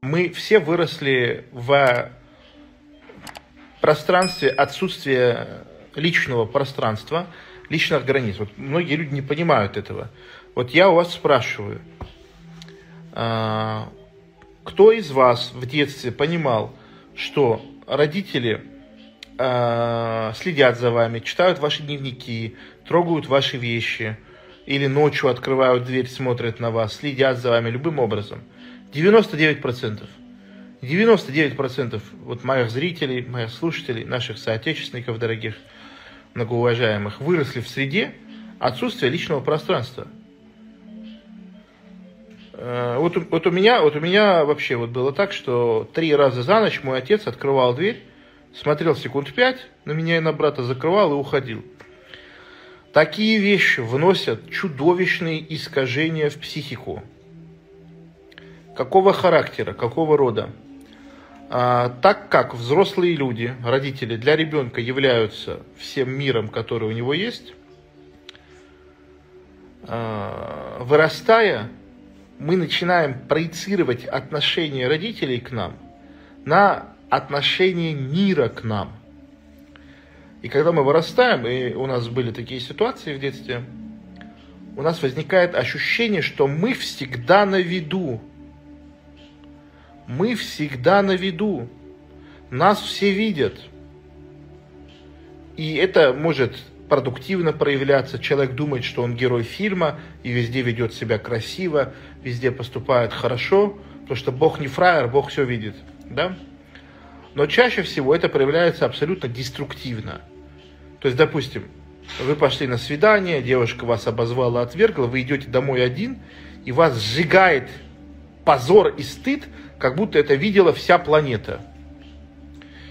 Мы все выросли в пространстве отсутствия личного пространства, личных границ. Вот многие люди не понимают этого. Вот я у вас спрашиваю, а, кто из вас в детстве понимал, что родители а, следят за вами, читают ваши дневники, трогают ваши вещи, или ночью открывают дверь, смотрят на вас, следят за вами любым образом – 99%. 99% вот моих зрителей, моих слушателей, наших соотечественников дорогих, многоуважаемых, выросли в среде отсутствия личного пространства. Э, вот, вот, у меня, вот у меня вообще вот было так, что три раза за ночь мой отец открывал дверь, смотрел секунд пять на меня и на брата, закрывал и уходил. Такие вещи вносят чудовищные искажения в психику. Какого характера, какого рода? А, так как взрослые люди, родители для ребенка являются всем миром, который у него есть, а, вырастая, мы начинаем проецировать отношение родителей к нам на отношение мира к нам. И когда мы вырастаем, и у нас были такие ситуации в детстве, у нас возникает ощущение, что мы всегда на виду, мы всегда на виду. Нас все видят. И это может продуктивно проявляться. Человек думает, что он герой фильма и везде ведет себя красиво, везде поступает хорошо, потому что Бог не фраер, Бог все видит. Да? Но чаще всего это проявляется абсолютно деструктивно. То есть, допустим, вы пошли на свидание, девушка вас обозвала, отвергла, вы идете домой один, и вас сжигает позор и стыд, как будто это видела вся планета.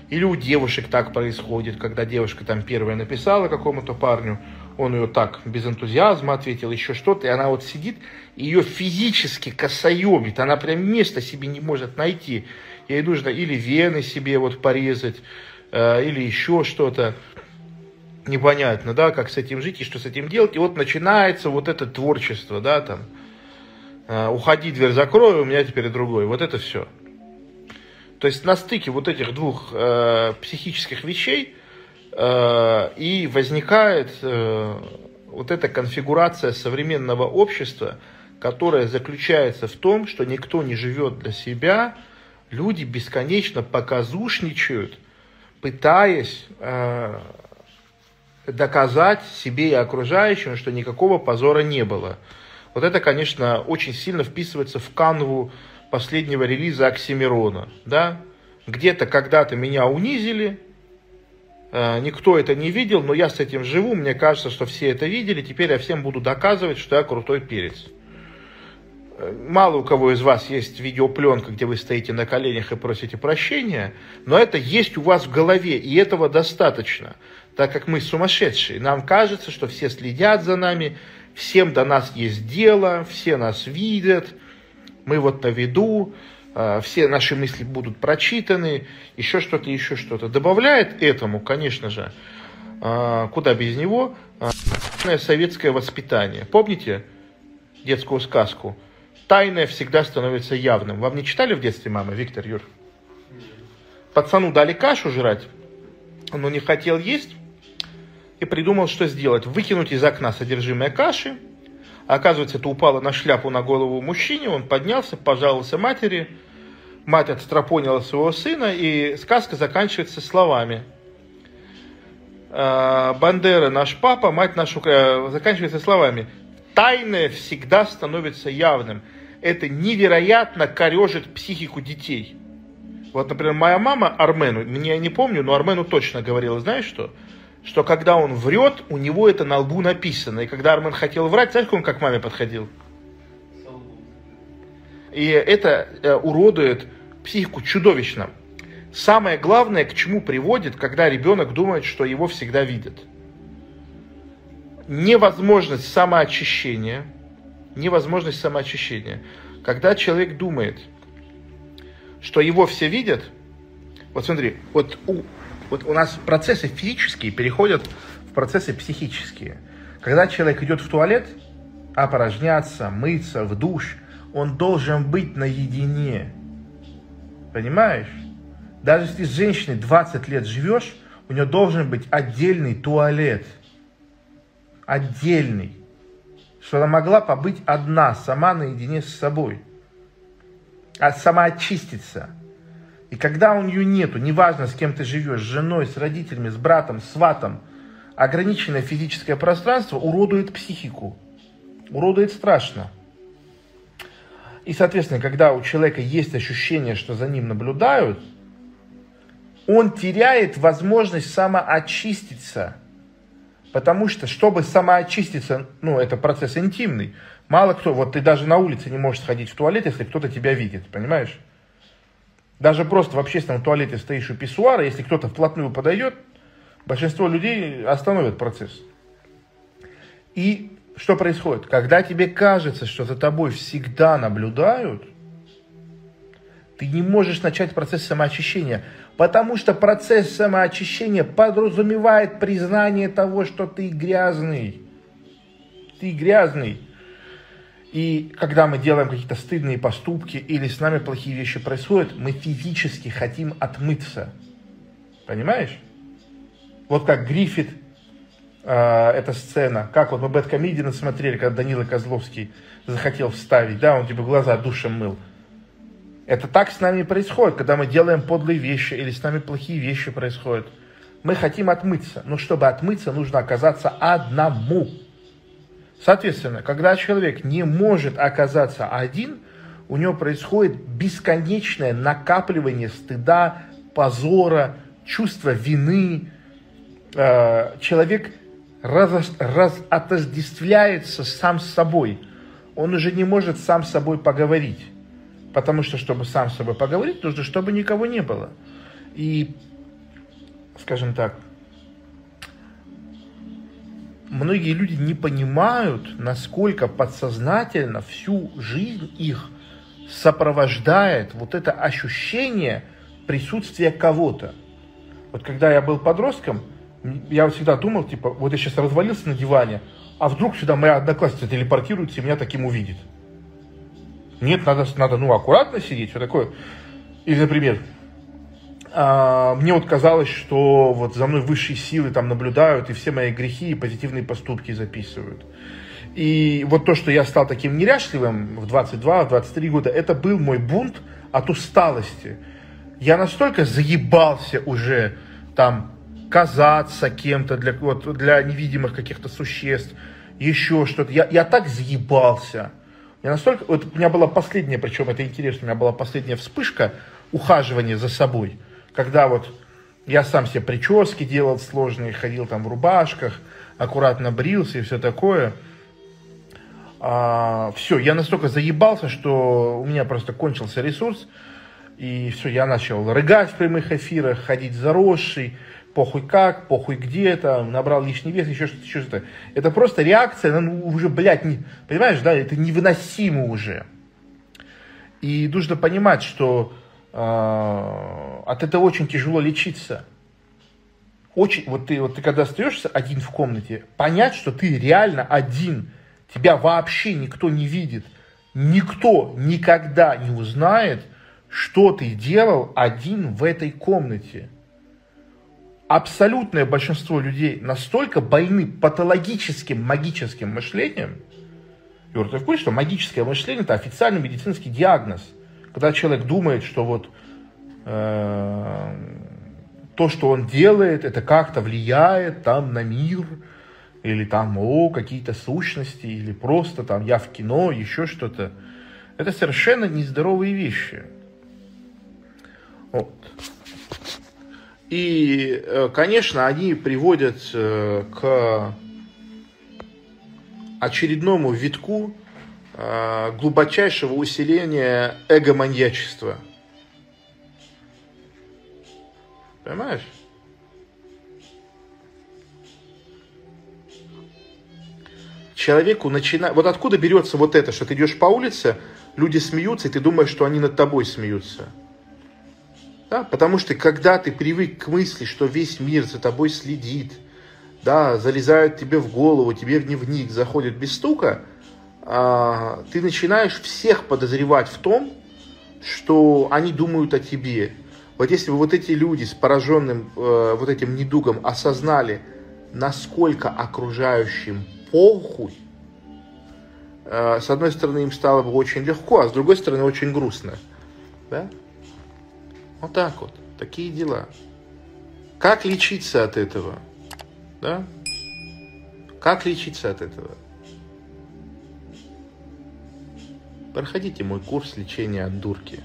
Или у девушек так происходит, когда девушка там первая написала какому-то парню, он ее так без энтузиазма ответил, еще что-то, и она вот сидит, ее физически косоемит, она прям места себе не может найти. Ей нужно или вены себе вот порезать, э, или еще что-то. Непонятно, да, как с этим жить и что с этим делать. И вот начинается вот это творчество, да, там, уходи, дверь закрою, у меня теперь другой. Вот это все. То есть на стыке вот этих двух э, психических вещей э, и возникает э, вот эта конфигурация современного общества, которая заключается в том, что никто не живет для себя, люди бесконечно показушничают, пытаясь э, доказать себе и окружающим, что никакого позора не было. Вот это, конечно, очень сильно вписывается в канву последнего релиза Оксимирона. Да? Где-то когда-то меня унизили, э, никто это не видел, но я с этим живу, мне кажется, что все это видели, теперь я всем буду доказывать, что я крутой перец. Мало у кого из вас есть видеопленка, где вы стоите на коленях и просите прощения, но это есть у вас в голове, и этого достаточно, так как мы сумасшедшие. Нам кажется, что все следят за нами, всем до нас есть дело, все нас видят, мы вот на виду, а, все наши мысли будут прочитаны, еще что-то, еще что-то. Добавляет этому, конечно же, а, куда без него, а, советское воспитание. Помните детскую сказку? Тайное всегда становится явным. Вам не читали в детстве, мама, Виктор Юр? Пацану дали кашу жрать, он не хотел есть, и придумал, что сделать. Выкинуть из окна содержимое каши. Оказывается, это упало на шляпу на голову мужчине. Он поднялся, пожаловался матери. Мать отстропонила своего сына, и сказка заканчивается словами. «А, Бандера наш папа, мать нашу... Заканчивается словами. Тайное всегда становится явным. Это невероятно корежит психику детей. Вот, например, моя мама Армену, мне не помню, но Армену точно говорила, знаешь что? что когда он врет, у него это на лбу написано. И когда Армен хотел врать, знаешь, он как к маме подходил? И это э, уродует психику чудовищно. Самое главное, к чему приводит, когда ребенок думает, что его всегда видят. Невозможность самоочищения. Невозможность самоочищения. Когда человек думает, что его все видят, вот смотри, вот у вот у нас процессы физические переходят в процессы психические. Когда человек идет в туалет, опорожняться, мыться, в душ, он должен быть наедине. Понимаешь? Даже если с женщиной 20 лет живешь, у нее должен быть отдельный туалет. Отдельный. Что она могла побыть одна, сама наедине с собой. А сама очиститься. И когда у нее нету, неважно с кем ты живешь, с женой, с родителями, с братом, с сватом, ограниченное физическое пространство уродует психику. Уродует страшно. И, соответственно, когда у человека есть ощущение, что за ним наблюдают, он теряет возможность самоочиститься. Потому что, чтобы самоочиститься, ну, это процесс интимный. Мало кто, вот ты даже на улице не можешь сходить в туалет, если кто-то тебя видит, понимаешь? Даже просто в общественном туалете стоишь у писсуара, если кто-то вплотную подойдет, большинство людей остановят процесс. И что происходит? Когда тебе кажется, что за тобой всегда наблюдают, ты не можешь начать процесс самоочищения, потому что процесс самоочищения подразумевает признание того, что ты грязный. Ты грязный. И когда мы делаем какие-то стыдные поступки или с нами плохие вещи происходят, мы физически хотим отмыться. Понимаешь? Вот как Гриффит, э, эта сцена, как вот мы Бэткомедиана смотрели, когда Данила Козловский захотел вставить, да, он типа глаза душем мыл. Это так с нами происходит, когда мы делаем подлые вещи или с нами плохие вещи происходят. Мы хотим отмыться, но чтобы отмыться, нужно оказаться одному. Соответственно, когда человек не может оказаться один, у него происходит бесконечное накапливание стыда, позора, чувства вины. Э, человек раз, сам с собой. Он уже не может сам с собой поговорить. Потому что, чтобы сам с собой поговорить, нужно, чтобы никого не было. И, скажем так, многие люди не понимают, насколько подсознательно всю жизнь их сопровождает вот это ощущение присутствия кого-то. Вот когда я был подростком, я всегда думал, типа, вот я сейчас развалился на диване, а вдруг сюда моя одноклассница телепортируется и меня таким увидит. Нет, надо, надо ну, аккуратно сидеть, все такое. Или, например, а, мне вот казалось, что вот за мной высшие силы там наблюдают и все мои грехи и позитивные поступки записывают. И вот то, что я стал таким неряшливым в 22-23 года, это был мой бунт от усталости. Я настолько заебался уже там казаться кем-то для, вот, для невидимых каких-то существ, еще что-то. Я, я так заебался. Я настолько... Вот у меня была последняя, причем это интересно, у меня была последняя вспышка ухаживания за собой – когда вот я сам себе прически делал сложные, ходил там в рубашках, аккуратно брился и все такое. А, все, я настолько заебался, что у меня просто кончился ресурс. И все, я начал рыгать в прямых эфирах, ходить заросший, похуй как, похуй где то набрал лишний вес, еще что-то, еще что-то. Это просто реакция, ну, уже, блядь, не, понимаешь, да, это невыносимо уже. И нужно понимать, что а, от этого очень тяжело лечиться. Очень, вот ты, вот ты когда остаешься один в комнате, понять, что ты реально один, тебя вообще никто не видит, никто никогда не узнает, что ты делал один в этой комнате. Абсолютное большинство людей настолько больны патологическим магическим мышлением. Юр, ты в курсе, что магическое мышление – это официальный медицинский диагноз – когда человек думает, что вот э, то, что он делает, это как-то влияет там на мир, или там, о, какие-то сущности, или просто там я в кино, еще что-то. Это совершенно нездоровые вещи. Вот. И, э, конечно, они приводят э, к очередному витку Э, глубочайшего усиления эго-маньячества. Понимаешь? Человеку начинает... Вот откуда берется вот это, что ты идешь по улице, люди смеются, и ты думаешь, что они над тобой смеются. Да? Потому что когда ты привык к мысли, что весь мир за тобой следит, да, залезают тебе в голову, тебе в дневник заходит без стука – а, ты начинаешь всех подозревать в том, что они думают о тебе. Вот если бы вот эти люди с пораженным э, вот этим недугом осознали, насколько окружающим похуй, э, с одной стороны им стало бы очень легко, а с другой стороны очень грустно. Да? Вот так вот. Такие дела. Как лечиться от этого? Да? Как лечиться от этого? Проходите мой курс лечения от дурки.